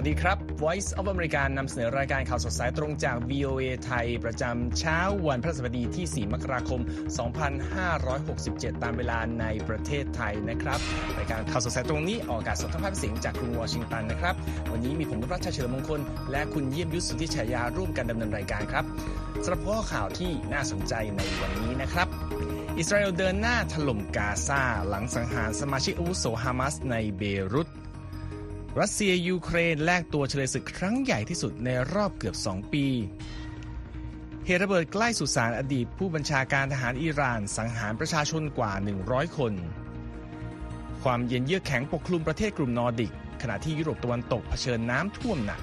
วัสดีครับ Voice of America นำเสนอรายการข่าวสดสายตรงจาก VOA ไทย ประจำเช้าวันพฤหัสบดีที่ 4 มกราคม 2567 ตามเวลาในประเทศไทยนะครับ รายการข่าวสดสายตรงนี้ออกอากาศสดทางภาพเสียงจากกรุงวอชิงตันนะครับ วันนี้มีผมรัชชัยเฉลิมมงคล และคุณเยี่ยมยุทธสุทธิฉายาร่วมกันดำเนินรายการครับสำหรับข้อข่าวที่น่าสนใจในวันนี้นะครับอิสราเอลเดินหน้าถล่มกาซาหลังสังหารสมาชิกอาวุโสฮามาสในเบรุต รัสเซียยูเครนแลกตัวเชลยศึกครั้งใหญ่ที่สุดในรอบเกือบ 2 ปี เหตุระเบิดใกล้สุสานอดีตผู้บัญชาการทหารอิหร่านสังหารประชาชนกว่า 100 คน ความเย็นเยือกแข็งปกคลุมประเทศกลุ่มนอร์ดิก ขณะที่ยุโรปตะวันตกเผชิญน้ำท่วมหนัก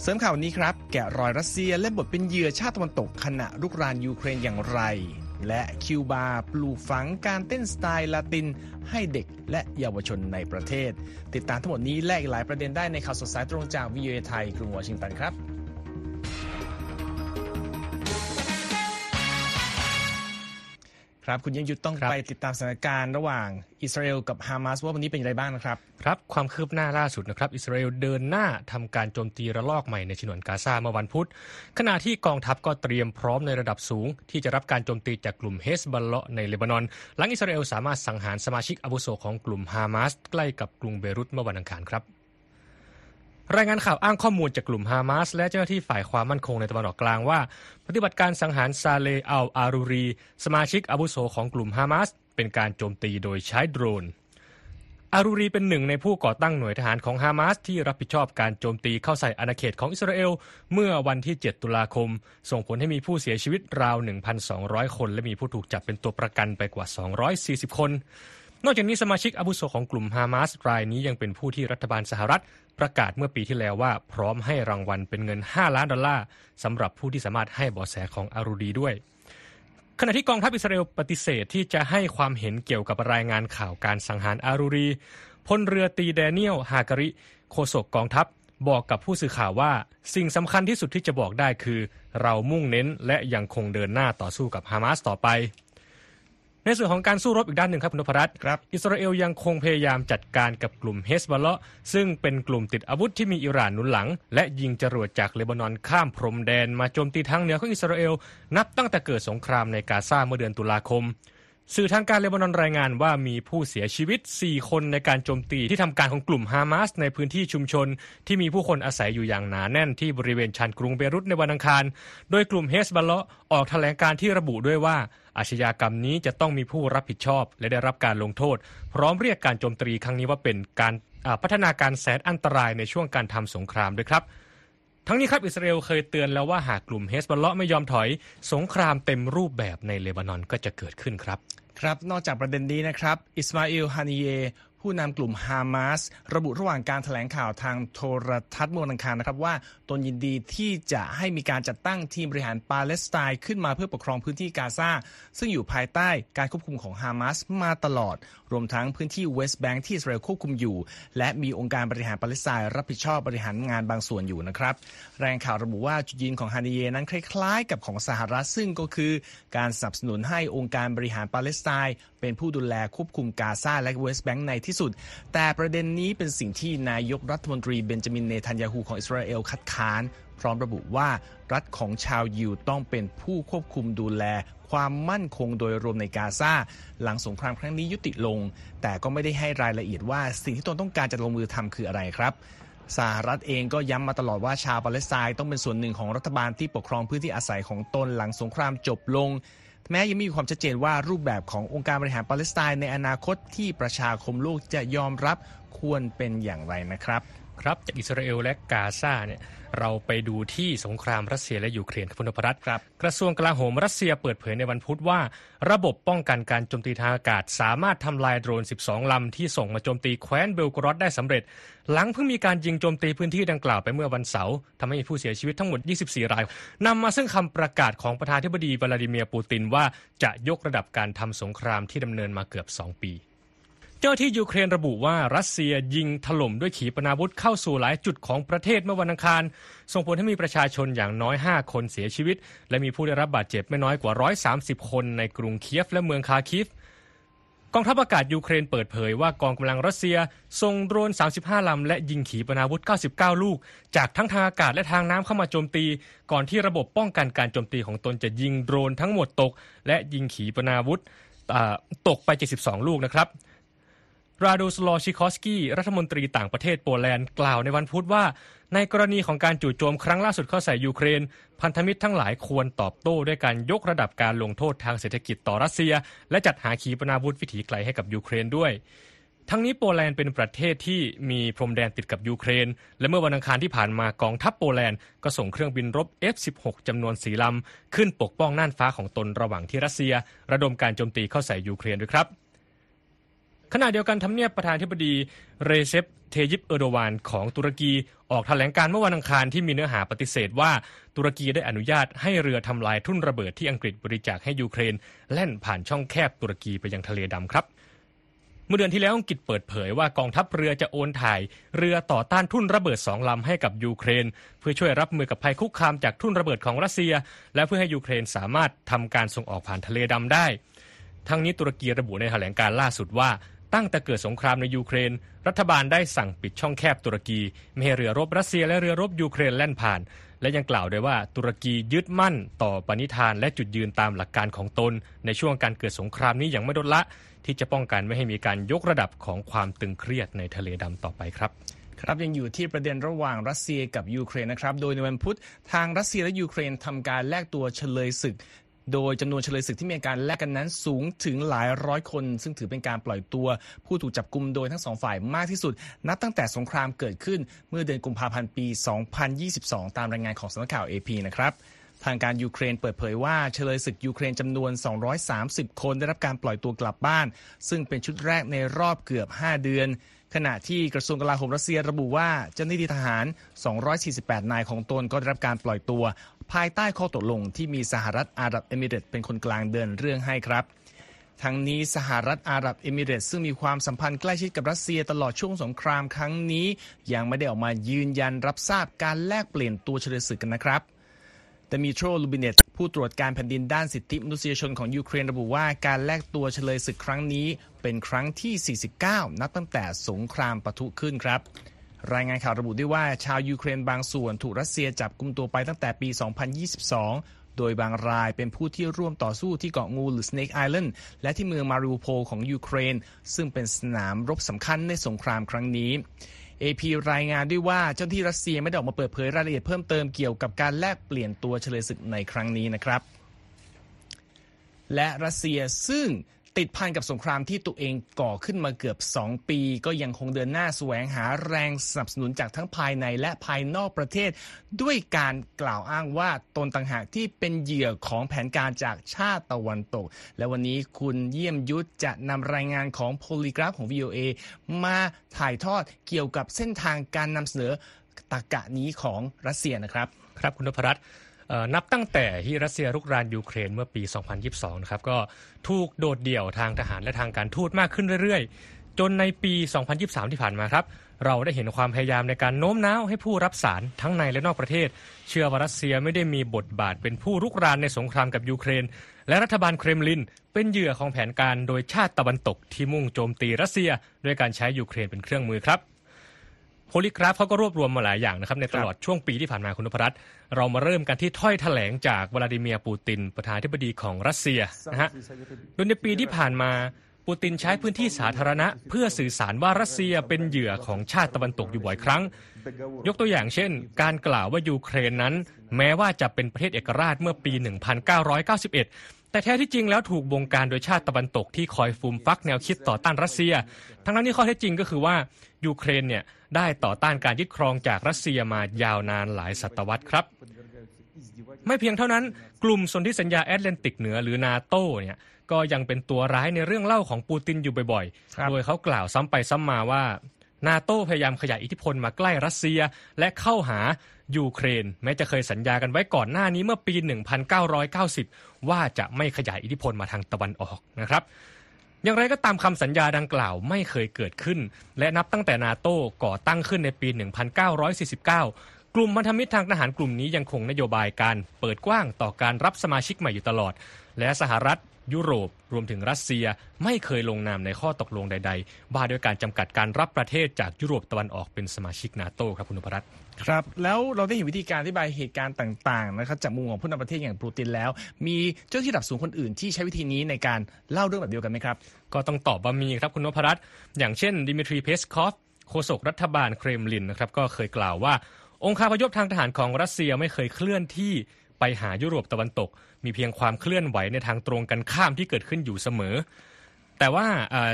เสริมข่าวนี้ครับ แกะรอยรัสเซียเล่นบทเป็นเหยื่อชาติตะวันตกขณะรุกรานยูเครนอย่างไร และคิวบาปลูกฝังการเต้นสไตล์ลาติน ให้เด็กและเยาวชนในประเทศ ติดตามทั้งหมดนี้และอีกหลายประเด็นได้ในข่าวสดสายตรงจากวิเอไทยกรุงวอชิงตันครับ ครับ คุณยังยุทธต้องครับไปติดตามสถานการณ์ระหว่างอิสราเอลกับฮามาสว่าวันนี้เป็นอย่างไรบ้างนะครับ ครับ ความคืบหน้าล่าสุดนะครับ อิสราเอลเดินหน้าทำการโจมตีระลอกใหม่ในฉนวนกาซาเมื่อวันพุธ ขณะที่กองทัพก็เตรียมพร้อมในระดับสูง ที่จะรับการโจมตีจากกลุ่มเฮสบอลเลาะในเลบานอน หลังอิสราเอลสามารถสังหารสมาชิกอาวุโสของกลุ่มฮามาสใกล้กับกรุงเบรุตเมื่อวันอังคารครับ รายงานข่าวอ้างข้อมูลจากกลุ่มฮามาสและเจ้าหน้าที่ฝ่ายความมั่นคงในตะวันออกกลางว่า ปฏิบัติการสังหารซาเลอัลอารูรี สมาชิกอาวุโสของกลุ่มฮามาสเป็นการโจมตีโดยใช้โดรน อารูรีเป็นหนึ่งในผู้ก่อตั้งหน่วยทหารของฮามาสที่รับผิดชอบการโจมตีเข้าใส่อาณาเขตของอิสราเอล เมื่อวันที่ 7 ตุลาคม ส่งผลให้มีผู้เสียชีวิตราว 1,200 คน และมีผู้ถูกจับเป็นตัวประกันไปกว่า 240 คน นอกจากนี้สมาชิกอาวุโสของกลุ่มฮามาสรายนี้ยังเป็นผู้ที่รัฐบาลสหรัฐ ประกาศเมื่อปีที่แล้วว่า พร้อมให้รางวัลเป็นเงิน 5 ล้านดอลลาร์สำหรับผู้ที่สามารถให้เบาะแสของอารูรีด้วย ขณะที่กองทัพอิสราเอลปฏิเสธที่จะให้ความเห็นเกี่ยวกับรายงานข่าวการสังหารอารูรีพลเรือตรีแดเนียลฮาการิโฆษกกองทัพบอกกับผู้สื่อข่าวว่าสิ่งสำคัญที่สุดที่จะบอกได้คือ เรามุ่งเน้นและยังคงเดินหน้าต่อสู้กับฮามาสต่อไป ในส่วนของการสู้รบอีกด้านหนึ่งครับคุณนพรัตน์ครับอิสราเอลยังคงพยายามจัดการกับกลุ่มเฮสบอลเลาะห์ซึ่งเป็นกลุ่มติดอาวุธที่มีอิหร่านหนุนหลัง และยิงจรวดจากเลบานอนข้ามพรมแดน มาโจมตีทางเหนือของอิสราเอล นับตั้งแต่เกิดสงครามในกาซาเมื่อเดือนตุลาคมสื่อทางการเลบานอนรายงานว่ามีผู้เสียชีวิต 4 คนในการโจมตีที่ทำการของกลุ่มฮามาสในพื้นที่ชุมชน ที่มีผู้คนอาศัยอยู่อย่างหนาแน่นที่บริเวณชานกรุงเบรุตในวันอังคาร โดยกลุ่มเฮสบอลเลาะห์ออกแถลงการที่ระบุด้วยว่า อาชญากรรมนี้จะต้องมีผู้รับผิดชอบ และได้รับการลงโทษ พร้อมเรียกการโจมตีครั้งนี้ว่าเป็นการพัฒนาการแสนอันตรายในช่วงการทำสงครามด้วยครับทั้งนี้ครับอิสราเอลเคยเตือนแล้วว่าหากกลุ่มเฮสบอลเลาะไม่ยอมถอย สงครามเต็มรูปแบบในเลบานอนก็จะเกิดขึ้นครับ ครับนอกจากประเด็นนี้นะครับ อิสมาอิลฮานีเย ผู้นำกลุ่มฮามาสระบุระหว่างการแถลงข่าวทางโทรทัศน์มวันอังคารนะครับว่าตนยินดีที่จะให้มีการจัดตั้งทีมบริหารปาเลสไตน์ขึ้นมาเพื่อปกครองพื้นที่กาซาซึ่งอยู่ภายใต้การควบคุมของฮามาสมาตลอด รวมทั้งพื้นที่เวสต์แบงค์ที่อิสราเอลควบคุมอยู่ และมีองค์การบริหารปาเลสไตน์รับผิดชอบบริหารงานบางส่วนอยู่นะครับรายงานข่าวระบุว่าจุดยืนของฮานีเยนั้นคล้ายๆ กับของสหรัฐซึ่งก็คือ การสนับสนุนให้องค์การบริหารปาเลสไตน์เป็นผู้ดูแลควบคุมกาซาและเวสต์แบงค์ในที่สุด แต่ประเด็นนี้เป็นสิ่งที่นายกรัฐมนตรีเบนจามินเนทันยาฮูของอิสราเอลคัดค้าน พร้อมระบุว่ารัฐของชาวยิวต้องเป็นผู้ควบคุมดูแล ความมั่นคงโดยรวมในกาซาหลังสงครามครั้งนี้ยุติลง แต่ก็ไม่ได้ให้รายละเอียดว่าสิ่งที่ตนต้องการจะลงมือทำคืออะไรครับสหรัฐเองก็ย้ำมาตลอดว่าชาวปาเลสไตน์ต้องเป็นส่วนหนึ่งของรัฐบาลที่ปกครองพื้นที่อาศัยของตนหลังสงครามจบลง แม้ยังไม่มีความชัดเจนว่ารูปแบบขององค์การบริหารปาเลสไตน์ในอนาคตที่ประชาคมโลกจะยอมรับควรเป็นอย่างไรนะครับ ครับจากอิสราเอลและกาซาเนี่ยเราไปดูที่สงครามรัสเซียและยูเครนครับคุณนพรัตน์ครับ กระทรวงกลาโหมรัสเซียเปิดเผยในวันพุธว่า ระบบป้องกันการโจมตีทางอากาศ สามารถทำลายโดรน 12 ลำที่ส่งมาโจมตีแคว้นเบลกรอดได้สำเร็จ หลังเพิ่งมีการยิงโจมตีพื้นที่ดังกล่าวไปเมื่อวันเสาร์ทำให้มีผู้เสียชีวิตทั้งหมด 24 รายนำมาซึ่งคำประกาศของประธานาธิบดีวลาดิเมียร์ปูตินว่าจะยกระดับการทำสงครามที่ดำเนินมาเกือบ 2 ปีเจ้าที่ยูเครนระบุว่ารัสเซียยิงถล่มด้วยขีปนาวุธเข้าสู่หลายจุดของประเทศเมื่อวันอังคาร ส่งผลให้มีประชาชนอย่างน้อย 5 คนเสียชีวิต และมีผู้ได้รับบาดเจ็บไม่น้อยกว่า 130 คนในกรุงเคียฟและเมืองคาคิฟกองทัพอากาศยูเครนเปิดเผยว่ากองกำลังรัสเซียส่งโดรน 35 ลำ และยิงขีปนาวุธ 99 ลูก จากทั้งทางอากาศและทางน้ำเข้ามาโจมตี ก่อนที่ระบบป้องกันการโจมตีของตนจะยิงโดรนทั้งหมดตก และยิงขีปนาวุธตกไป 72 ลูกนะครับ ราโดสลอว์ซิกอร์สกี้รัฐมนตรีต่างประเทศโปแลนด์กล่าวในวันพุธว่า ในกรณีของการจู่โจมครั้งล่าสุดเข้าใส่ยูเครน พันธมิตรทั้งหลายควรตอบโต้ด้วยการยกระดับการลงโทษทางเศรษฐกิจต่อรัสเซีย และจัดหาขีปนาวุธวิถีไกลให้กับยูเครนด้วย ทั้งนี้โปแลนด์เป็นประเทศที่มีพรมแดนติดกับยูเครน และเมื่อวันอังคารที่ผ่านมากองทัพโปแลนด์ก็ส่งเครื่องบินรบ F-16 จำนวนสี่ลำขึ้นปกป้องน่านฟ้าของตนระหว่างที่รัสเซีย ระดมการโจมตีเข้าใส่ยูเครนด้วยครับ ขณะเดียวกันทำเนียบประธานธิบดีเรเซปเทยิปเออร์โดวานของตุรกีออกแถลงการณ์เมื่อวันอังคารที่มีเนื้อหาปฏิเสธว่าตุรกีได้อนุญาตให้เรือทำลายทุ่นระเบิดที่อังกฤษบริจาคให้ยูเครน แล่นผ่านช่องแคบตุรกีไปยังทะเลดำครับเมื่อเดือนที่แล้วอังกฤษเปิดเผยว่ากองทัพเรือจะโอนถ่าย เรือต่อต้านทุ่นระเบิดสองลำให้กับยูเครน เพื่อช่วยรับมือกับภัยคุกคามจากทุ่นระเบิดของรัสเซีย และเพื่อให้ยูเครนสามารถทำการส่งออกผ่านทะเลดำได้ ทั้งนี้ตุรกีระบุในแถลงการล่าสุดว่า ตั้งแต่เกิดสงครามในยูเครน รัฐบาลได้สั่งปิดช่องแคบตุรกี ไม่ให้เรือรบรัสเซียและเรือรบยูเครนแล่นผ่าน และยังกล่าวด้วยว่าตุรกียึดมั่นต่อปณิธานและจุดยืนตามหลักการของตน ในช่วงการเกิดสงครามนี้อย่างไม่ลดละ ที่จะป้องกันไม่ให้มีการยกระดับของความตึงเครียดในทะเลดำต่อไปครับครับยังอยู่ที่ประเด็นระหว่างรัสเซียกับยูเครนนะครับ โดยในวันพุธทางรัสเซียและยูเครนทำการแลกตัวเฉลยศึก โดยจำนวนเฉลยศึกที่มีการแลกกันนั้นสูงถึงหลายร้อยคน ซึ่งถือเป็นการปล่อยตัวผู้ถูกจับกลุมโดยทั้งสองฝ่ายมากที่สุด นับตั้งแต่สงครามเกิดขึ้นเมื่อเดือนกุมภาพันธ์ปี 2022 ตามรายงานของสำนักข่าว AP นะครับทางการยูเครนเปิดเผยว่าเฉลยศึกยูเครนจำนวน 230 คนได้รับการปล่อยตัวกลับบ้าน ซึ่งเป็นชุดแรกในรอบเกือบ 5 เดือน ขณะที่กระทรวงกลาโหมรัสเซียระบุว่าเจ้าหน้าที่ทหาร 248 นายของตนก็ได้รับการปล่อยตัว ภายใต้ข้อตกลงที่มีสหรัฐอาหรับเอมิเรตเป็นคนกลางเดินเรื่องให้ครับ ทั้งนี้สหรัฐอาหรับเอมิเรตซึ่งมีความสัมพันธ์ใกล้ชิดกับรัสเซียตลอดช่วงสงครามครั้งนี้ ยังไม่ได้ออกมายืนยันรับทราบการแลกเปลี่ยนตัวเฉลยศึกกันนะครับแต่มีโทรลูบิเนตผู้ตรวจการแผ่นดินด้านสิทธิมนุษยชนของยูเครนระบุว่าการแลกตัวเฉลยศึกครั้งนี้ เป็นครั้งที่ 49 นับตั้งแต่สงครามปะทุขึ้นครับ รายงานข่าวระบุด้วยว่าชาวยูเครนบางส่วนถูกรัสเซียจับกุมตัวไปตั้งแต่ปี 2022 โดยบางรายเป็นผู้ที่ร่วมต่อสู้ที่เกาะงูหรือ Snake Island และที่เมืองมาริอูโพของยูเครน ซึ่งเป็นสนามรบสำคัญในสงครามครั้งนี้ AP รายงานด้วยว่าเจ้าที่รัสเซียไม่ได้ออกมาเปิดเผยรายละเอียดเพิ่มเติมเกี่ยวกับการแลกเปลี่ยนตัวเฉลยศึกในครั้งนี้นะครับ และรัสเซียซึ่ง ติดพันกับสงครามที่ตัวเองก่อขึ้นมาเกือบ 2 ปี ก็ยังคงเดินหน้าแสวงหาแรงสนับสนุนจากทั้งภายในและภายนอกประเทศ ด้วยการกล่าวอ้างว่าตนต่างหากที่เป็นเหยื่อของแผนการจากชาติตะวันตก และวันนี้คุณเยี่ยมยุทธจะนำรายงานของโพลีกราฟของ VOA มาถ่ายทอดเกี่ยวกับเส้นทางการนำเสนอตากะนี้ของรัสเซียนะครับ ครับคุณนพรัตน์ นับตั้งแต่ที่รัสเซียรุกรานยูเครนเมื่อปี 2022 นะครับก็ถูกโดดเดี่ยวทางทหารและทางการทูตมากขึ้นเรื่อยๆ จนในปี 2023 ที่ผ่านมาครับ เราได้เห็นความพยายามในการโน้มน้าวให้ผู้รับสารทั้งในและนอกประเทศ เชื่อว่ารัสเซียไม่ได้มีบทบาทเป็นผู้รุกรานในสงครามกับยูเครน และรัฐบาลเครมลิน เป็นเหยื่อของแผนการโดยชาติตะวันตกที่มุ่งโจมตีรัสเซีย ด้วยการใช้ยูเครนเป็นเครื่องมือครับ โพลิกราฟเขาก็รวบรวมมาหลายอย่างนะครับในตลอดช่วงปีที่ผ่านมาคุณนพรัตน์เรามาเริ่มกันที่ถ้อยแถลงจากวลาดิเมียร์ปูติน ประธานาธิบดีของรัสเซียนะฮะโดยในปีที่ผ่านมาปูตินใช้พื้นที่สาธารณะ เพื่อสื่อสารว่ารัสเซียเป็นเหยื่อของชาติตะวันตกอยู่บ่อยครั้ง ยกตัวอย่างเช่น การกล่าวว่ายูเครนนั้น แม้ว่าจะเป็นประเทศเอกราชเมื่อปี 1991 แต่แท้ที่จริงแล้วถูกบงการโดยชาติตะวันตกที่คอยฟูมฟักแนวคิดต่อต้านรัสเซีย ทั้งนั้นที่ข้อเท็จจริงก็คือว่ายูเครนเนี่ยได้ต่อต้านการยึดครองจากรัสเซียมายาวนานหลายศตวรรษครับ ไม่เพียงเท่านั้นกลุ่มสนธิสัญญาแอตแลนติกเหนือหรือนาโตเนี่ยก็ยังเป็นตัวร้ายในเรื่องเล่าของปูตินอยู่บ่อยๆ โดยเขากล่าวซ้ำไปซ้ำมาว่า นาโตพยายามขยายอิทธิพลมาใกล้รัสเซีย และเข้าหายูเครน แม้จะเคยสัญญากันไว้ก่อนหน้านี้เมื่อปี 1990 ว่าจะไม่ขยายอิทธิพลมาทางตะวันออกนะครับอย่างไรก็ตามคำสัญญาดังกล่าวไม่เคยเกิดขึ้น และนับตั้งแต่นาโต้ก่อตั้งขึ้นในปี 1949 กลุ่มพันธมิตรทางทหารกลุ่มนี้ยังคงนโยบายการเปิดกว้างต่อการรับสมาชิกใหม่อยู่ตลอด และสหรัฐ ยุโรปรวมถึงรัสเซียไม่เคยลงนามในข้อตกลงใด ๆ ว่าด้วยการจำกัดการรับประเทศจากยุโรปตะวันออกเป็นสมาชิกนาโตครับคุณนพรัตน์ครับ แล้วเราได้เห็นวิธีการอธิบายเหตุการณ์ต่างๆนะครับจากมุมของผู้นำประเทศอย่างปูตินแล้ว มีเจ้าที่ระดับสูงคนอื่นที่ใช้วิธีนี้ในการเล่าเรื่องแบบเดียวกันไหมครับ ก็ต้องตอบว่ามีครับคุณนพรัตน์อย่างเช่นดิมิทรีเพสคอฟโฆษกรัฐบาลเครมลินนะครับก็เคยกล่าวว่า องค์คาพยพทางทหารของรัสเซียไม่เคยเคลื่อนที่ไปหายุโรปตะวันตก มีเพียงความเคลื่อนไหวในทางตรงกันข้ามที่เกิดขึ้นอยู่เสมอ แต่ว่า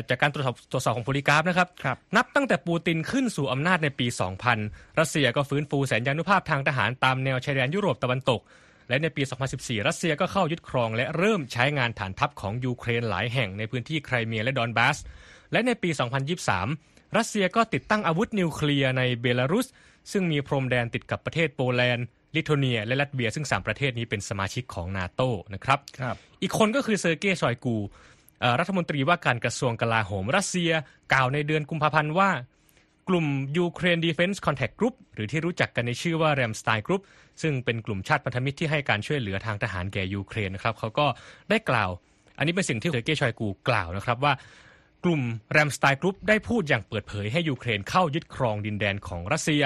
จากการตรวจสอบตรวจสอบของโพลิกราฟนะครับรบนับตั้งแต่ปูตินขึ้นสู่อำนาจในปี 2000 รัสเซียก็ฟื้นฟูแสนยานุภาพทางทหารตามแนวชายแดนยุโรปตะวันตก และในปี 2014 รัสเซียก็เข้ายึดครอง และเริ่มใช้งานฐานทัพของยูเครนหลายแห่งในพื้นที่ไครเมียและดอนบาส และในปี 2023 รัสเซียก็ติดตั้งอาวุธนิวเคลียร์ในเบลารุส ซึ่งมีพรมแดนติดกับประเทศโปแลนด์ ลิทัวเนีย และลัตเวีย ซึ่ง 3 ประเทศนี้เป็นสมาชิกของนาโตนะครับครับอีกคนก็คือเซอร์เกย์ชอยกูรัฐมนตรีว่าการกระทรวงกลาโหมรัสเซีย กล่าวในเดือนกุมภาพันธ์ว่า กลุ่ม Ukraine Defense Contact Group หรือที่รู้จักกันในชื่อว่า Ramstein Group ซึ่งเป็นกลุ่มชาติพันธมิตรที่ให้การช่วยเหลือทางทหารแก่ยูเครนนะครับเขาก็ได้กล่าว อันนี้เป็นสิ่งที่เซอร์เกย์ชอยกูกล่าวนะครับว่ากลุ่ม Ramstein Group ได้พูดอย่างเปิดเผยให้ยูเครนเข้ายึดครองดินแดนของรัสเซีย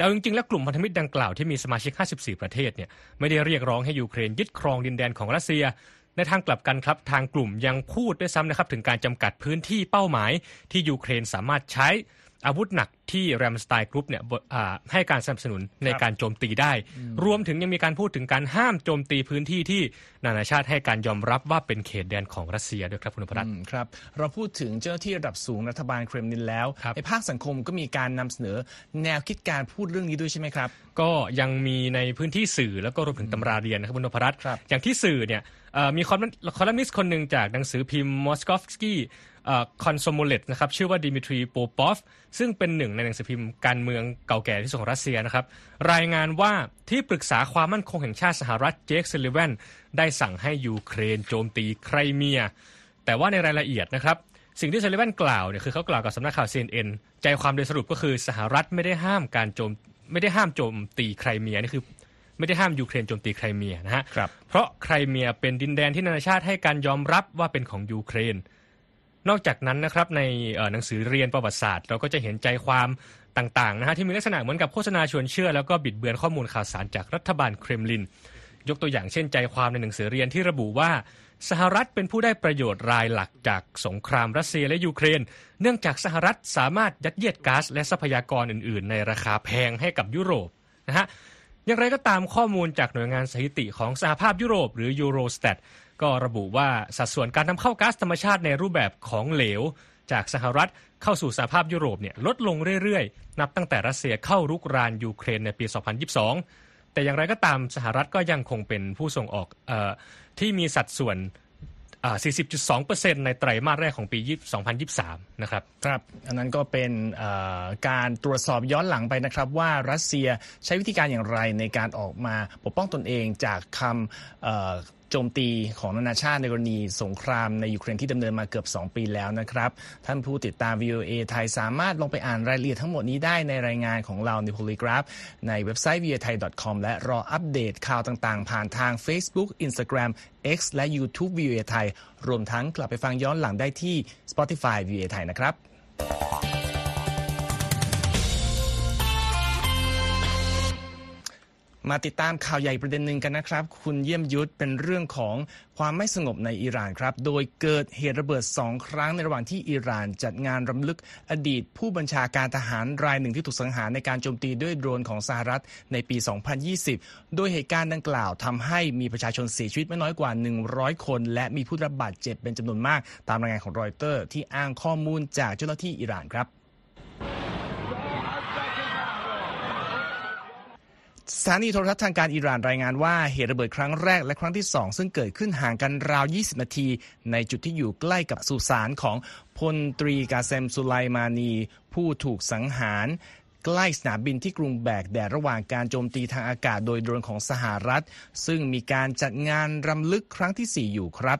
แต่จริงๆ แล้วกลุ่มพันธมิตรดังกล่าวที่มีสมาชิก 54 ประเทศเนี่ยไม่ได้เรียกร้องให้ยูเครนยึดครองดินแดนของรัสเซีย ในทางกลับกันครับ ทางกลุ่มยังพูดด้วยซ้ำนะครับถึงการจำกัดพื้นที่เป้าหมาย ที่ยูเครนสามารถใช้อาวุธหนัก ที่ Ramstein Group เนี่ยให้การสนับสนุนในการโจมตีได้ รวมถึงยังมีการพูดถึงการห้ามโจมตีพื้นที่ที่นานาชาติให้การยอมรับว่าเป็นเขตแดนของรัสเซียด้วยครับคุณนพรัตน์ครับ เราพูดถึงเจ้าหน้าที่ระดับสูงรัฐบาลเครมลินแล้วในภาคสังคมก็มีการนำเสนอแนวคิดการพูดเรื่องนี้ด้วยใช่ไหมครับ ก็ยังมีในพื้นที่สื่อแล้วก็รวมถึงตำราเรียนนะครับคุณนพรัตน์อย่างที่สื่อเนี่ยมีคอลัมนิสต์คนหนึ่งจากหนังสือพิมพ์มอสคอฟสกี้คอมโซโมเลตนะครับชื่อว่าดิมิทรีโปปอฟซึ่งเป็นหนึ่งในหนังสือพิมพ์การเมืองเก่าแก่ที่สุดของรัสเซียนะครับ รายงานว่าที่ปรึกษาความมั่นคงแห่งชาติสหรัฐเจคซัลลิแวนได้สั่งให้ยูเครนโจมตีไครเมีย แต่ว่าในรายละเอียดนะครับ สิ่งที่ซัลลิแวนกล่าวเนี่ยคือเขากล่าวกับสำนักข่าว CNN ใจความโดยสรุปก็คือสหรัฐไม่ได้ห้ามการโจมไม่ได้ห้ามโจมตีไครเมียนี่คือไม่ได้ห้ามยูเครนโจมตีไครเมียนะฮะเพราะไครเมียเป็นดินแดนที่นานาชาติให้การยอมรับว่าเป็นของยูเครน นอกจากนั้นนะครับในหนังสือเรียนประวัติศาสตร์ เราก็จะเห็นใจความต่างๆนะฮะที่มีลักษณะเหมือนกับโฆษณาชวนเชื่อ แล้วก็บิดเบือนข้อมูลข่าวสารจากรัฐบาลเครมลิน ยกตัวอย่างเช่นใจความในหนังสือเรียนที่ระบุว่าสหรัฐเป็นผู้ได้ประโยชน์รายหลักจากสงครามรัสเซียและยูเครน เนื่องจากสหรัฐสามารถยัดเยียดก๊าซและทรัพยากรอื่น ๆ ในราคาแพงให้กับยุโรปนะฮะอย่างไรก็ตามข้อมูลจากหน่วยงานสถิติของสหภาพยุโรปหรือยูโรสแตท ก็ระบุว่าสัดส่วนการนำเข้าก๊าซธรรมชาติในรูปแบบของเหลว จากสหรัฐเข้าสู่สหภาพยุโรปเนี่ยลดลงเรื่อยๆ นับตั้งแต่รัสเซียเข้ารุกรานยูเครนในปี 2022 แต่อย่างไรก็ตามสหรัฐก็ยังคงเป็นผู้ส่งออกอที่มีสัดส่วน 40.2%ในไตรมาสแรกของปี 2023 นะครับ ครับ อันนั้นก็เป็นการตรวจสอบย้อนหลังไปนะครับ ว่ารัสเซียใช้วิธีการอย่างไรในการออกมาปกป้องตนเองจากคำ โจมตีของนานาชาติในกรณีสงครามในยูเครนที่ดำเนินมาเกือบ 2 ปีแล้วนะครับ ท่านผู้ติดตาม VOA ไทยสามารถลงไปอ่านรายละเอียดทั้งหมดนี้ได้ในรายงานของเราใน Polygraph ในเว็บไซต์ voa thai com และรออัปเดตข่าวต่างๆ ผ่านทาง Facebook Instagram X และ YouTube VOA ไทยรวมทั้งกลับไปฟังย้อนหลังได้ที่ Spotify VOA ไทยนะครับ มาติดตามข่าวใหญ่ประเด็นหนึ่งกันนะครับ คุณเยี่ยมยุทธเป็นเรื่องของความไม่สงบในอิหร่านครับ โดยเกิดเหตุระเบิดสองครั้งในระหว่างที่อิหร่านจัดงานรำลึกอดีต ผู้บัญชาการทหารรายหนึ่งที่ถูกสังหารในการโจมตีด้วยโดรนของสหรัฐในปี 2020 โดยเหตุการณ์ดังกล่าวทำให้มีประชาชนเสียชีวิตไม่น้อยกว่า 100 คน และมีผู้รับบาดเจ็บเป็นจำนวนมาก ตามรายงานของรอยเตอร์ ที่อ้างข้อมูลจากเจ้าหน้าที่อิหร่านครับ สถานีโทรทัศน์ทางการอิหร่านรายงานว่าเหตุระเบิดครั้งแรกและครั้งที่สองซึ่งเกิดขึ้นห่างกันราว 20 นาที ในจุดที่อยู่ใกล้กับสุสานของพลตรีกาเซมสุไลมานี ผู้ถูกสังหารใกล้สนามบินที่กรุงแบกแดดระหว่างการโจมตีทางอากาศโดยโดรนของสหรัฐ ซึ่งมีการจัดงานรำลึกครั้งที่ 4 อยู่ครับ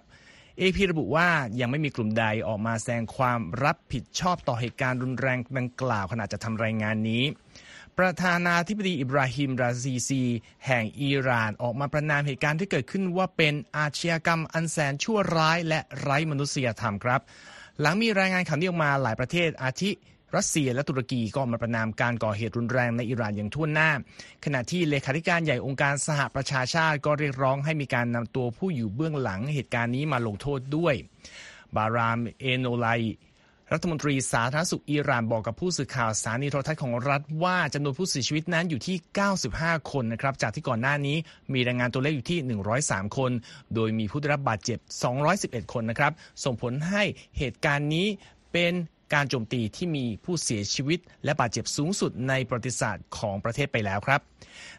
เอพีระบุว่ายังไม่มีกลุ่มใดออกมาแสดงความรับผิดชอบต่อเหตุการณ์รุนแรงดังกล่าวขณะจะทำรายงานนี้ ประธานาธิบดีอิบราฮิมราซีซี แห่งอิหร่านออกมาประนามเหตุการณ์ที่เกิดขึ้นว่าเป็นอาชญากรรมอันแสนชั่วร้ายและไร้มนุษยธรรมครับ หลังมีรายงานข่าวนี้ออกมาหลายประเทศอาทิรัสเซียและตุรกีก็มาประนามการก่อเหตุรุนแรงในอิหร่านอย่างทั่วหน้า ขณะที่เลขาธิการใหญ่องค์การสหประชาชาติก็เรียกร้องให้มีการนำตัวผู้อยู่เบื้องหลังเหตุการณ์นี้มาลงโทษด้วย บารามเอโนไล รัฐมนตรีสาธารณสุขอิหร่านบอกกับผู้สื่อข่าวสถานีโทรทัศน์ของรัฐว่าจำนวนผู้เสียชีวิตนั้นอยู่ที่ 95 คนนะครับ จากที่ก่อนหน้านี้มีรายงานตัวเลขอยู่ที่ 103 คน โดยมีผู้ได้รับบาดเจ็บ 211 คนนะครับ ส่งผลให้เหตุการณ์นี้เป็นการโจมตีที่มีผู้เสียชีวิต และบาดเจ็บสูงสุดในประวัติศาสตร์ของประเทศไปแล้วครับ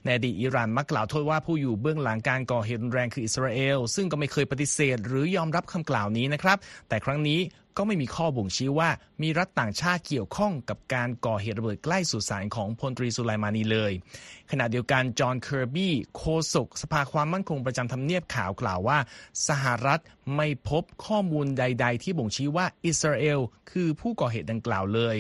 ในอดีตอิหร่านมักกล่าวโทษว่าผู้อยู่เบื้องหลังการก่อเหตุรุนแรงคืออิสราเอล ซึ่งก็ไม่เคยปฏิเสธหรือยอมรับคำกล่าวนี้นะครับ แต่ครั้งนี้ ก็ไม่มีข้อบ่งชี้ว่ามีรัฐต่างชาติเกี่ยวข้องกับการก่อเหตุระเบิดใกล้สุสานของพลตรีสุไลมานีเลย ขณะเดียวกันจอห์นเคอร์บี้โฆษกสภาความมั่นคงประจำทำเนียบขาวกล่าวว่า สหรัฐไม่พบข้อมูลใด ๆ ที่บ่งชี้ว่าอิสราเอลคือผู้ก่อเหตุดังกล่าวเลย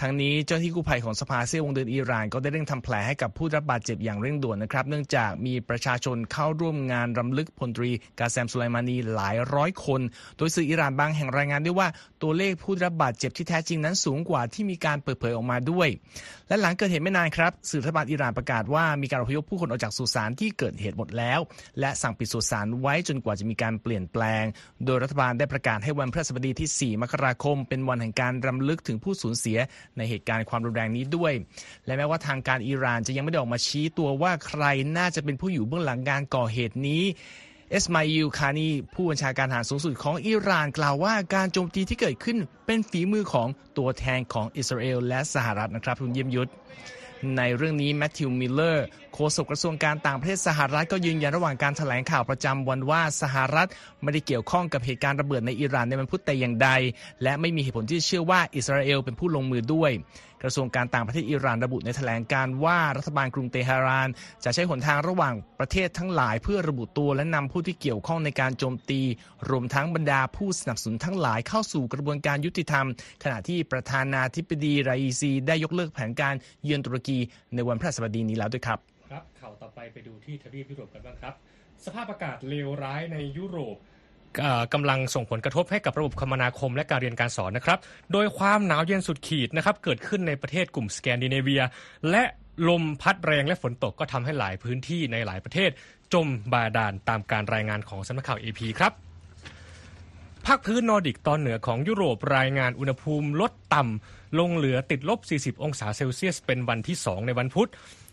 ทั้งนี้เจ้าหน้าที่กู้ภัยของสภาเสี้ยววงเดือนอิหร่านก็ได้เร่งทำแผลให้กับผู้รับบาดเจ็บอย่างเร่งด่วนนะครับ เนื่องจากมีประชาชนเข้าร่วมงานรำลึกพลตรีกาแซมสุไลมานีหลายร้อยคน โดยสื่ออิหร่านบางแห่งรายงานด้วยว่าตัวเลขผู้รับบาดเจ็บที่แท้จริงนั้นสูงกว่าที่มีการเปิดเผยออกมาด้วย และหลังเกิดเหตุไม่นานครับสื่อรัฐบาลอิหร่านประกาศว่ามีการอพยพผู้คนออกจากสุสานที่เกิดเหตุหมดแล้ว และสั่งปิดสุสานไว้จนกว่าจะมีการเปลี่ยนแปลง โดยรัฐบาลได้ประกาศให้วันพฤหัสบดีที่ 4 มกราคม เป็นวันแห่งการรำลึกถึงผู้สูญเสียในเหตุการณ์ความรุนแรงนี้ด้วย และแม้ว่าทางการอิหร่านจะยังไม่ได้ออกมาชี้ตัวว่าใครน่าจะเป็นผู้อยู่เบื้องหลังการก่อเหตุนี้เอสมาอิลคานีผู้บัญชาการทหารสูงสุดของอิหร่านกล่าวว่าการโจมตีที่เกิดขึ้นเป็นฝีมือของตัวแทนของอิสราเอลและสหรัฐนะครับคุณเยี่ยมยุทธ ในเรื่องนี้แมทธิวมิลเลอร์โฆษกกระทรวงการต่างประเทศสหรัฐก็ยืนยันระหว่างการแถลงข่าวประจำวันว่าสหรัฐไม่ได้เกี่ยวข้องกับเหตุการณ์ระเบิดในอิหร่านในวันพุธแต่อย่างใด และไม่มีเหตุผลที่เชื่อว่าอิสราเอลเป็นผู้ลงมือด้วย กระทรวงการต่างประเทศอิหร่านระบุในแถลงการว่ารัฐบาลกรุงเตหะราน จะใช้หนทางระหว่างประเทศทั้งหลาย เพื่อระบุตัวและนำผู้ที่เกี่ยวข้องในการโจมตี รวมทั้งบรรดาผู้สนับสนุนทั้งหลายเข้าสู่กระบวนการยุติธรรม ขณะที่ประธานาธิบดีไรอีซี ได้ยกเลิกแผนการเยือนตุรกีในวันพฤหัสบดีนี้แล้วด้วยครับครับข่าวต่อไปไปดูที่ทวีปยุโรปกันบ้างครับ สภาพอากาศเลวร้ายในยุโรป กำลังส่งผลกระทบให้กับระบบคมนาคมและการเรียนการสอนนะครับ โดยความหนาวเย็นสุดขีดนะครับเกิดขึ้นในประเทศกลุ่มสแกนดิเนเวีย และลมพัดแรงและฝนตกก็ทำให้หลายพื้นที่ในหลายประเทศ จมบาดาลตามการรายงานของสำนักข่าว AP ครับภาคพื้นนอร์ดิกตอนเหนือของยุโรปรายงานอุณหภูมิลดต่ำลงเหลือติดลบ 40 องศาเซลเซียส เป็นวันที่ 2 ในวันพุธ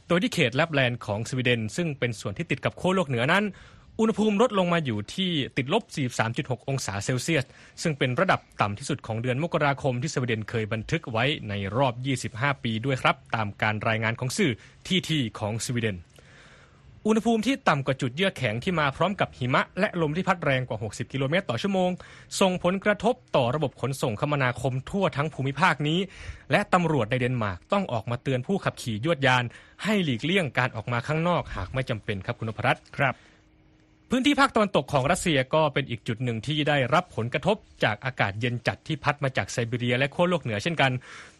โดยที่เขตแลปแลนด์ของสวีเดน ซึ่งเป็นส่วนที่ติดกับขั้วโลกเหนือนั้น อุณหภูมิลดลงมาอยู่ที่ติดลบ 43.6 องศาเซลเซียส ซึ่งเป็นระดับต่ำที่สุดของเดือนมกราคมที่สวีเดนเคยบันทึกไว้ในรอบ 25 ปีด้วยครับ ตามการรายงานของสื่อที่ที่ของสวีเดน อุณหภูมิที่ต่ำกว่าจุดเยือกแข็งที่มาพร้อมกับหิมะ และลมที่พัดแรงกว่า 60 กิโลเมตรต่อชั่วโมง ส่งผลกระทบต่อระบบขนส่งคมนาคมทั่วทั้งภูมิภาคนี้ และตำรวจในเดนมาร์กต้องออกมาเตือนผู้ขับขี่ยวดยาน ให้หลีกเลี่ยงการออกมาข้างนอกหากไม่จำเป็นครับคุณพรัตน์ครับ พื้นที่ภาคตะวันตกของรัสเซียก็เป็นอีกจุดหนึ่งที่ได้รับผลกระทบจากอากาศเย็นจัดที่พัดมาจากไซบีเรียและขั้วโลกเหนือเช่นกัน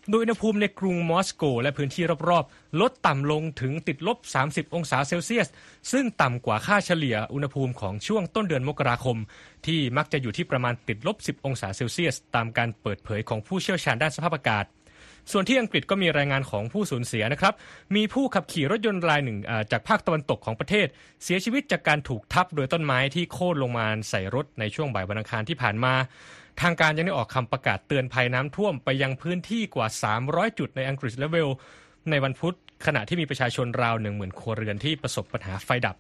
โดยอุณหภูมิในกรุงมอสโก และพื้นที่รอบๆ ลดต่ำลงถึงติดลบ 30 องศาเซลเซียส ซึ่งต่ำกว่าค่าเฉลี่ยอุณหภูมิของช่วงต้นเดือนมกราคม ที่มักจะอยู่ที่ประมาณติดลบ 10 องศาเซลเซียส ตามการเปิดเผยของผู้เชี่ยวชาญด้านสภาพอากาศ ส่วนที่อังกฤษก็มีรายงานของผู้สูญเสียนะครับ มีผู้ขับขี่รถยนต์รายหนึ่งจากภาคตะวันตกของประเทศ เสียชีวิตจากการถูกทับโดยต้นไม้ที่โค่นลงมาใส่รถในช่วงบ่ายวันอังคารที่ผ่านมา ทางการยังได้ออกคำประกาศเตือนภัยน้ำท่วมไปยังพื้นที่กว่า 300 จุดในอังกฤษและเวลในวันพุธขณะที่มีประชาชนราว10,000ครัวเรือนที่ประสบปัญหาไฟดับ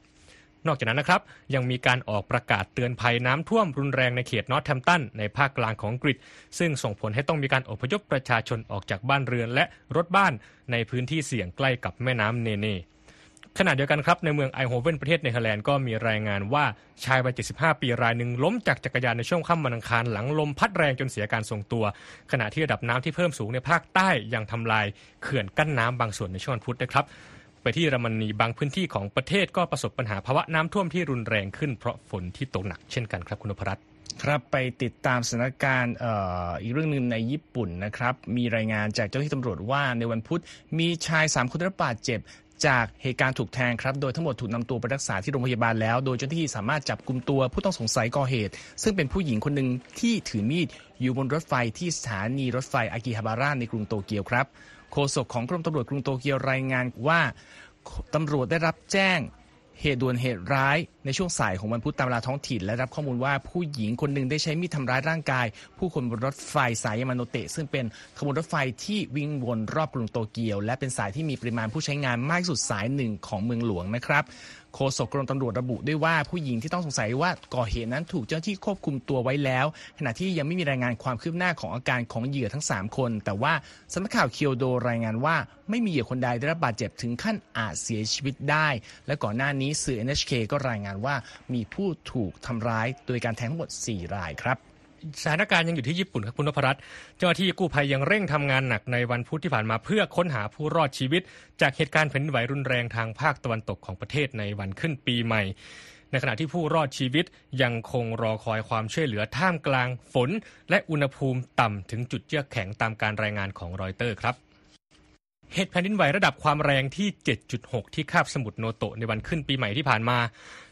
นอกจากนั้นนะครับยังมีการออกประกาศเตือนภัยน้ำท่วมรุนแรงในเขตนอตแทมตันในภาคกลางของอังกฤษ ซึ่งส่งผลให้ต้องมีการอพยพประชาชนออกจากบ้านเรือนและรถบ้านในพื้นที่เสี่ยงใกล้กับแม่น้ำเนเน่ขณะเดียวกันครับในเมืองไอโฮเวนประเทศเนเธอร์แลนด์ก็มีรายงานว่าชายวัย 75 ปีรายหนึ่งล้มจากจักรยานในช่วงค่ำวันอังคารหลังลมพัดแรงจนเสียการทรงตัว ขณะที่ระดับน้ำที่เพิ่มสูงในภาคใต้ยังทำลายเขื่อนกั้นน้ำบางส่วนในช่วงพุธนะครับ ไปที่เยอรมนีบางพื้นที่ของประเทศก็ประสบปัญหาภาวะน้ำท่วมที่รุนแรงขึ้นเพราะฝนที่ตกหนักเช่นกันครับคุณพรัตน์ครับไปติดตามสถานการณ์อีกเรื่องหนึ่งในญี่ปุ่นนะครับ มีรายงานจากเจ้าหน้าที่ตำรวจว่าในวันพุธมีชาย 3 คนได้รับบาดเจ็บ จากเหตุการณ์ถูกแทงครับ โดยทั้งหมดถูกนำตัวไปรักษาที่โรงพยาบาลแล้ว โดยเจ้าหน้าที่สามารถจับกลุ่มตัวผู้ต้องสงสัยก่อเหตุ ซึ่งเป็นผู้หญิงคนหนึ่งที่ถือมีดอยู่บนรถไฟที่สถานีรถไฟอากิฮาบาระในกรุงโตเกียวครับ โฆษกของกรมตำรวจกรุงโตเกียวรายงานว่าตำรวจได้รับแจ้งเหตุด่วนเหตุร้ายในช่วงสายของวันพุธตามเวลาท้องถิ่นและรับข้อมูลว่าผู้หญิงคนหนึ่งได้ใช้มีดทำร้ายร่างกาย ผู้คนบนรถไฟสายยามาโนเตะซึ่งเป็นขบวนรถไฟที่วิ่งวนรอบกรุงโตเกียว และเป็นสายที่มีปริมาณผู้ใช้งานมากสุดสายหนึ่งของเมืองหลวงนะครับโฆษกกรมตำรวจระบุด้วยว่าผู้หญิงที่ต้องสงสัยว่าก่อเหตุนั้นถูกเจ้าหน้าที่ควบคุมตัวไว้แล้ว ขณะที่ยังไม่มีรายงานความคืบหน้าของอาการของเหยื่อทั้ง 3 คน แต่ว่าสำนักข่าวเคียวโดรายงานว่า ไม่มีเหยื่อคนใดได้รับบาดเจ็บถึงขั้นอาจเสียชีวิตได้ และก่อนหน้านี้สื่อ NHK ก็รายงานว่ามีผู้ถูกทำร้ายโดยการแทงทั้งหมด 4 รายครับ สถานการณ์ยังอยู่ที่ญี่ปุ่นครับคุณนพรัตน์เจ้าหน้าที่กู้ภัยยังเร่งทำงานหนักในวันพุธที่ผ่านมาเพื่อค้นหาผู้รอดชีวิต จากเหตุการณ์แผ่นดินไหวรุนแรงทางภาคตะวันตกของประเทศในวันขึ้นปีใหม่ ในขณะที่ผู้รอดชีวิตยังคงรอคอยความช่วยเหลือท่ามกลางฝน และอุณหภูมิต่ำถึงจุดเยือกแข็งตามการรายงานของรอยเตอร์ครับเหตุแผ่นดินไหวระดับความแรงที่ 7.6 ที่คาบสมุทรโนโตะในวันขึ้นปีใหม่ที่ผ่านมา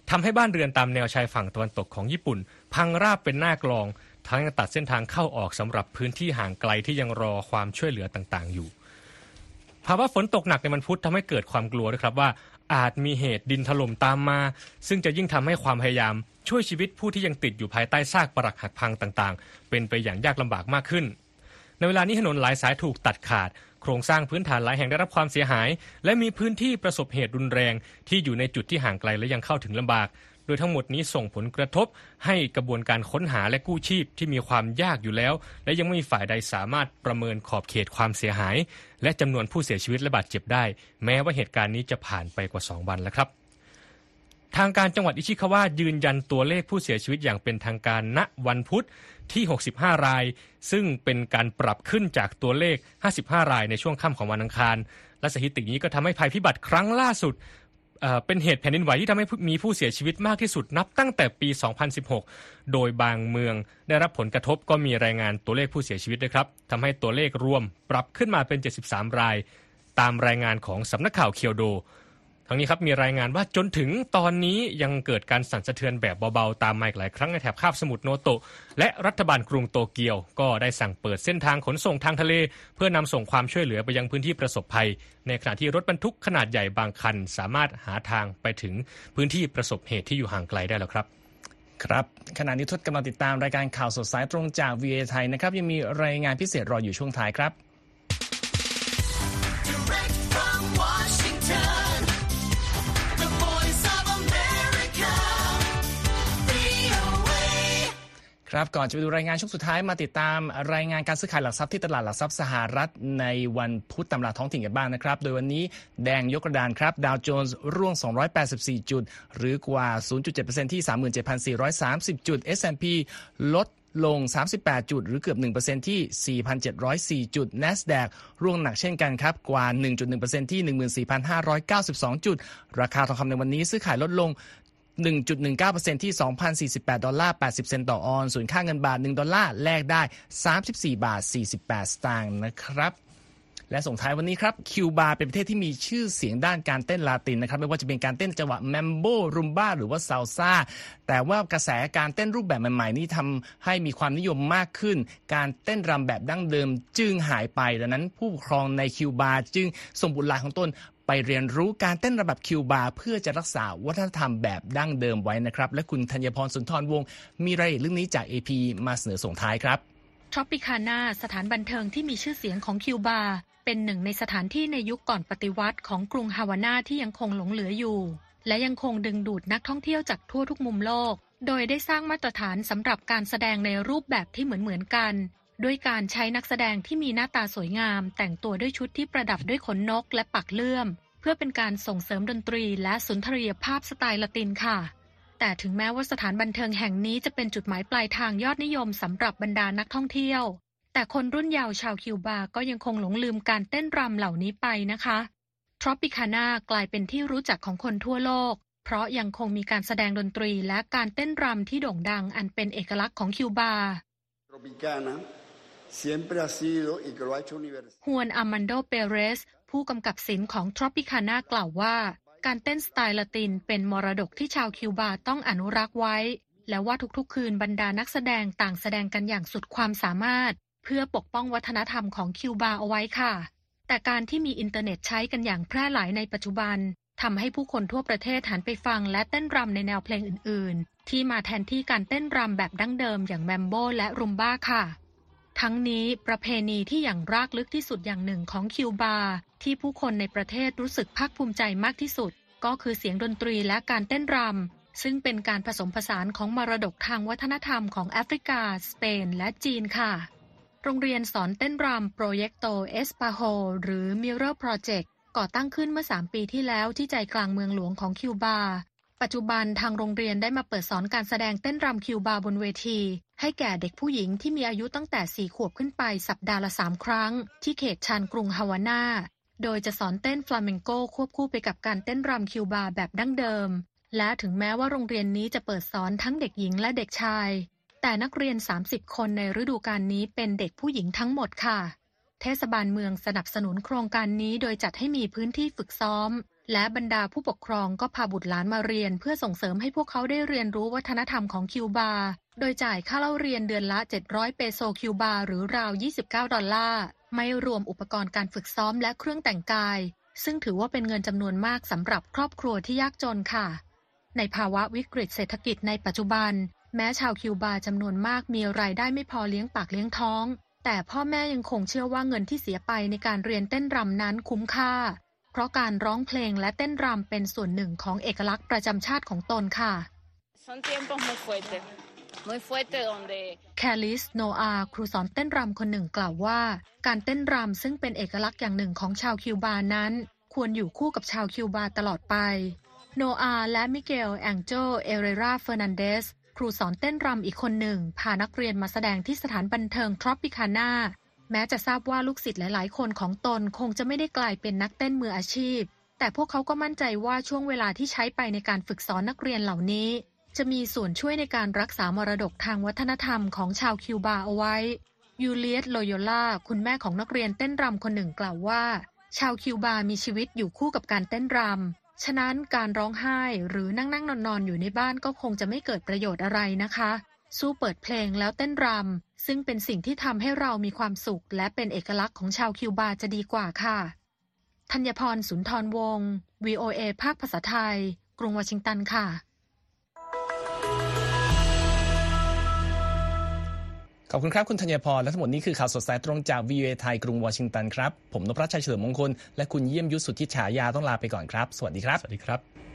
ทำให้บ้านเรือนตามแนวชายฝั่งตะวันตกของญี่ปุ่น พังราบเป็นหน้ากลอง ทั้งยังตัดเส้นทางเข้าออกสำหรับพื้นที่ห่างไกลที่ยังรอความช่วยเหลือต่างๆ อยู่ภาวะฝนตกหนักในมันพุธทำให้เกิดความกลัวด้วยครับว่าอาจมีเหตุดินถล่มตามมา ซึ่งจะยิ่งทำให้ความพยายาม ช่วยชีวิตผู้ที่ยังติดอยู่ภายใต้ซากปรักหักพังต่างๆ เป็นไปอย่างยากลำบากมากขึ้น ในเวลานี้ถนนหลายสายถูกตัดขาด โครงสร้างพื้นฐานหลายแห่งได้รับความเสียหาย และมีพื้นที่ประสบเหตุรุนแรง ที่อยู่ในจุดที่ห่างไกลและยังเข้าถึงลำบาก โดยทั้งหมดนี้ส่งผลกระทบให้กระบวนการค้นหาและกู้ชีพที่มีความยากอยู่แล้ว และยังไม่มีฝ่ายใดสามารถประเมินขอบเขตความเสียหาย และจำนวนผู้เสียชีวิตและบาดเจ็บได้ แม้ว่าเหตุการณ์นี้จะผ่านไปกว่า 2 วันแล้วครับทางการจังหวัดอิชิคาวะยืนยันตัวเลขผู้เสียชีวิตอย่างเป็นทางการณวันพุธที่ 65 ราย ซึ่งเป็นการปรับขึ้นจากตัวเลข 55 รายในช่วงค่ำของวันอังคาร และสถิตินี้ก็ทำให้ภัยพิบัติครั้งล่าสุด เป็นเหตุแผ่นดินไหวที่ทำให้มีผู้เสียชีวิตมากที่สุดนับตั้งแต่ปี 2016 โดยบางเมืองได้รับผลกระทบก็มีรายงานตัวเลขผู้เสียชีวิตด้วยครับทำให้ตัวเลขรวมปรับขึ้นมาเป็น 73 ราย ตามรายงานของสำนักข่าวเคียวโด ทั้งนี้ครับมีรายงานว่าจนถึงตอนนี้ยังเกิดการสั่นสะเทือนแบบเบาๆ ตามมาอีกหลายครั้งในแถบคาบสมุทรโนโตะและรัฐบาลกรุงโตเกียว ก็ได้สั่งเปิดเส้นทางขนส่งทางทะเล เพื่อนำส่งความช่วยเหลือไปยังพื้นที่ประสบภัย ในขณะที่รถบรรทุกขนาดใหญ่บางคัน สามารถหาทางไปถึงพื้นที่ประสบเหตุที่อยู่ห่างไกลได้แล้วครับครับขณะนี้ทศกำลังติดตามรายการข่าวสดสายตรงจาก VA ไทยนะครับยังมีรายงานพิเศษรออยู่ช่วงท้ายครับ ครับก่อนจะไปดูรายงานช่วงสุดท้ายมาติดตามรายงานการซื้อขายหลักทรัพย์ที่ตลาดหลักทรัพย์สหรัฐในวันพุธตำราท้องถิ่นกันบ้างนะครับ โดยวันนี้แดงยกกระดานครับดาวโจนส์ร่วง 284 จุด หรือกว่า 0.7%ที่ 37,430 จุด S&P ลดลง 38 จุด หรือเกือบ 1%ที่ 4,704 จุด NASDAQ ร่วงหนักเช่นกันครับ กว่า 1.1%ที่ 14,592 จุด ราคาทองคำในวันนี้ซื้อขายลดลง 1.19%ที่ 2,048 ดอลลาร์ 80 เซนต์ต่อออนซ์ส่วนค่าเงินบาท 1 ดอลลาร์ แลกได้ 34 บาท 48 สตางค์นะครับ และส่งท้ายวันนี้ครับ คิวบาเป็นประเทศที่มีชื่อเสียงด้านการเต้นลาตินนะครับ ไม่ว่าจะเป็นการเต้นจังหวะแมมโบรุมบ้าหรือว่าซาลซาแต่ว่ากระแสการเต้นรูปแบบใหม่ๆ นี้ทำให้มีความนิยมมากขึ้น การเต้นรำแบบดั้งเดิมจึงหายไปดังนั้นผู้ปกครองในคิวบาจึงส่งบุตรหลานของตน ไปเรียนรู้การเต้นระบบคิวบาเพื่อจะรักษาวัฒนธรรมแบบดั้งเดิมไว้นะครับ และคุณธัญพรสุนทรวงศ์มีรายละเอียดเรื่องนี้จาก AP มาเสนอส่งท้ายครับทรอปิคาน่าสถานบันเทิงที่มีชื่อเสียงของคิวบา เป็นหนึ่งในสถานที่ในยุคก่อนปฏิวัติของกรุงฮาวาน่าที่ยังคงหลงเหลืออยู่ และยังคงดึงดูดนักท่องเที่ยวจากทั่วทุกมุมโลก โดยได้สร้างมาตรฐานสำหรับการแสดงในรูปแบบที่เหมือนเหมือนกัน ด้วยการใช้นักแสดงที่มีหน้าตาสวยงาม แต่งตัวด้วยชุดที่ประดับด้วยขนนกและปักเลื่อม เพื่อเป็นการส่งเสริมดนตรีและสุนทรียภาพสไตล์ละตินค่ะ แต่ถึงแม้ว่าสถานบันเทิงแห่งนี้จะเป็นจุดหมายปลายทางยอดนิยมสำหรับบรรดานักท่องเที่ยว แต่คนรุ่นเยาว์ชาวคิวบาก็ยังคงหลงลืมการเต้นรำเหล่านี้ไปนะคะ ทรอปิคาน่ากลายเป็นที่รู้จักของคนทั่วโลกเพราะยังคงมีการแสดงดนตรีและการเต้นรำที่โด่งดังอันเป็นเอกลักษณ์ของคิวบา ฮวนอามันโด เปเรส ผู้กำกับศิลป์ของ Tropicana กล่าวว่า การเต้นสไตล์ละตินเป็นมรดกที่ชาวคิวบาต้องอนุรักษ์ไว้ และว่าทุกๆ คืนบรรดานักแสดงต่างแสดงกันอย่างสุดความสามารถ เพื่อปกป้องวัฒนธรรมของคิวบาเอาไว้ค่ะ แต่การที่มีอินเทอร์เน็ตใช้กันอย่างแพร่หลายในปัจจุบันทำให้ผู้คนทั่วประเทศหันไปฟังและเต้นรำในแนวเพลงอื่น ๆ ที่มาแทนที่การเต้นรำแบบดั้งเดิมอย่างแมมโบและรุมบ้าค่ะ ทั้งนี้ประเพณีที่หยั่งรากลึกที่สุดอย่างหนึ่งของคิวบา ที่ผู้คนในประเทศรู้สึกภาคภูมิใจมากที่สุด ก็คือเสียงดนตรีและการเต้นรำซึ่งเป็นการผสมผสานของมรดกทางวัฒนธรรมของแอฟริกา สเปน และจีนค่ะ โรงเรียนสอนเต้นรำโปรเจกโตเอสปาโฮหรือ Mirror Project ก่อตั้งขึ้นเมื่อ 3 ปีที่แล้วที่ใจกลางเมืองหลวงของคิวบา ปัจจุบันทางโรงเรียนได้มาเปิดสอนการแสดงเต้นรำคิวบาบนเวที ให้แก่เด็กผู้หญิงที่มีอายุตั้งแต่ 4 ขวบขึ้นไปสัปดาห์ละ 3 ครั้ง ที่เขตชานกรุงฮาวาน่า โดยจะสอนเต้นฟลาเมงโกควบคู่ไปกับการเต้นรำคิวบาแบบดั้งเดิม และถึงแม้ว่าโรงเรียนนี้จะเปิดสอนทั้งเด็กหญิงและเด็กชาย แต่นักเรียน 30 คนในฤดูกาลนี้เป็นเด็กผู้หญิงทั้งหมดค่ะ เทศบาลเมืองสนับสนุนโครงการนี้โดยจัดให้มีพื้นที่ฝึกซ้อม และบรรดาผู้ปกครองก็พาบุตรหลานมาเรียน เพื่อส่งเสริมให้พวกเขาได้เรียนรู้วัฒนธรรมของคิวบา โดยจ่ายค่าเล่าเรียนเดือนละ 700 เปโซคิวบา หรือราว 29 ดอลลาร์ ไม่รวมอุปกรณ์การฝึกซ้อมและเครื่องแต่งกาย ซึ่งถือว่าเป็นเงินจำนวนมากสำหรับครอบครัวที่ยากจนค่ะ ในภาวะวิกฤตเศรษฐกิจในปัจจุบัน แม้ชาวคิวบาจำนวนมากมีรายได้ไม่พอเลี้ยงปากเลี้ยงท้อง แต่พ่อแม่ยังคงเชื่อว่าเงินที่เสียไปในการเรียนเต้นรำนั้นคุ้มค่า เพราะการร้องเพลงและเต้นรำเป็นส่วนหนึ่งของเอกลักษณ์ประจำชาติของตนค่ะแคลิสโนอาครูสอนเต้นรำคนหนึ่งกล่าวว่า การเต้นรำซึ่งเป็นเอกลักษณ์อย่างหนึ่งของชาวคิวบานั้น ควรอยู่คู่กับชาวคิวบาตลอดไปโนอาและมิเกลแองโจเอเรราเฟอร์นันเดสครูสอนเต้นรำอีกคนหนึ่ง พานักเรียนมาแสดงที่สถานบันเทิงทรอปิคาน่า แม้จะทราบว่าลูกศิษย์หลาย ๆ คนของตนคงจะไม่ได้กลายเป็นนักเต้นมืออาชีพ แต่พวกเขาก็มั่นใจว่าช่วงเวลาที่ใช้ไปในการฝึกสอนนักเรียนเหล่านี้ จะมีส่วนช่วยในการรักษามรดกทางวัฒนธรรมของชาวคิวบาเอาไว้ยูเลียสโลโยล่าคุณแม่ของนักเรียนเต้นรำคนหนึ่งกล่าวว่า ชาวคิวบามีชีวิตอยู่คู่กับการเต้นรำฉะนั้นการร้องไห้หรือนั่งนั่งนอนนอนอยู่ในบ้านก็คงจะไม่เกิดประโยชน์อะไรนะคะ สู้เปิดเพลงแล้วเต้นรำ ซึ่งเป็นสิ่งที่ทำให้เรามีความสุข และเป็นเอกลักษณ์ของชาวคิวบาจะดีกว่าค่ะธัญพรสุนทรวงศ์ VOA ภาคภาษาไทย กรุงวอชิงตันค่ะ ขอบคุณครับ คุณธัญพร และทั้งหมดนี้คือข่าวสดสายตรงจาก VOA ไทย กรุงวอชิงตันครับ ผมนพรัชชัยเฉลิมมงคล และคุณเยี่ยมยุทธสุทธิฉายาต้องลาไปก่อนครับ สวัสดีครับ สวัสดีครับ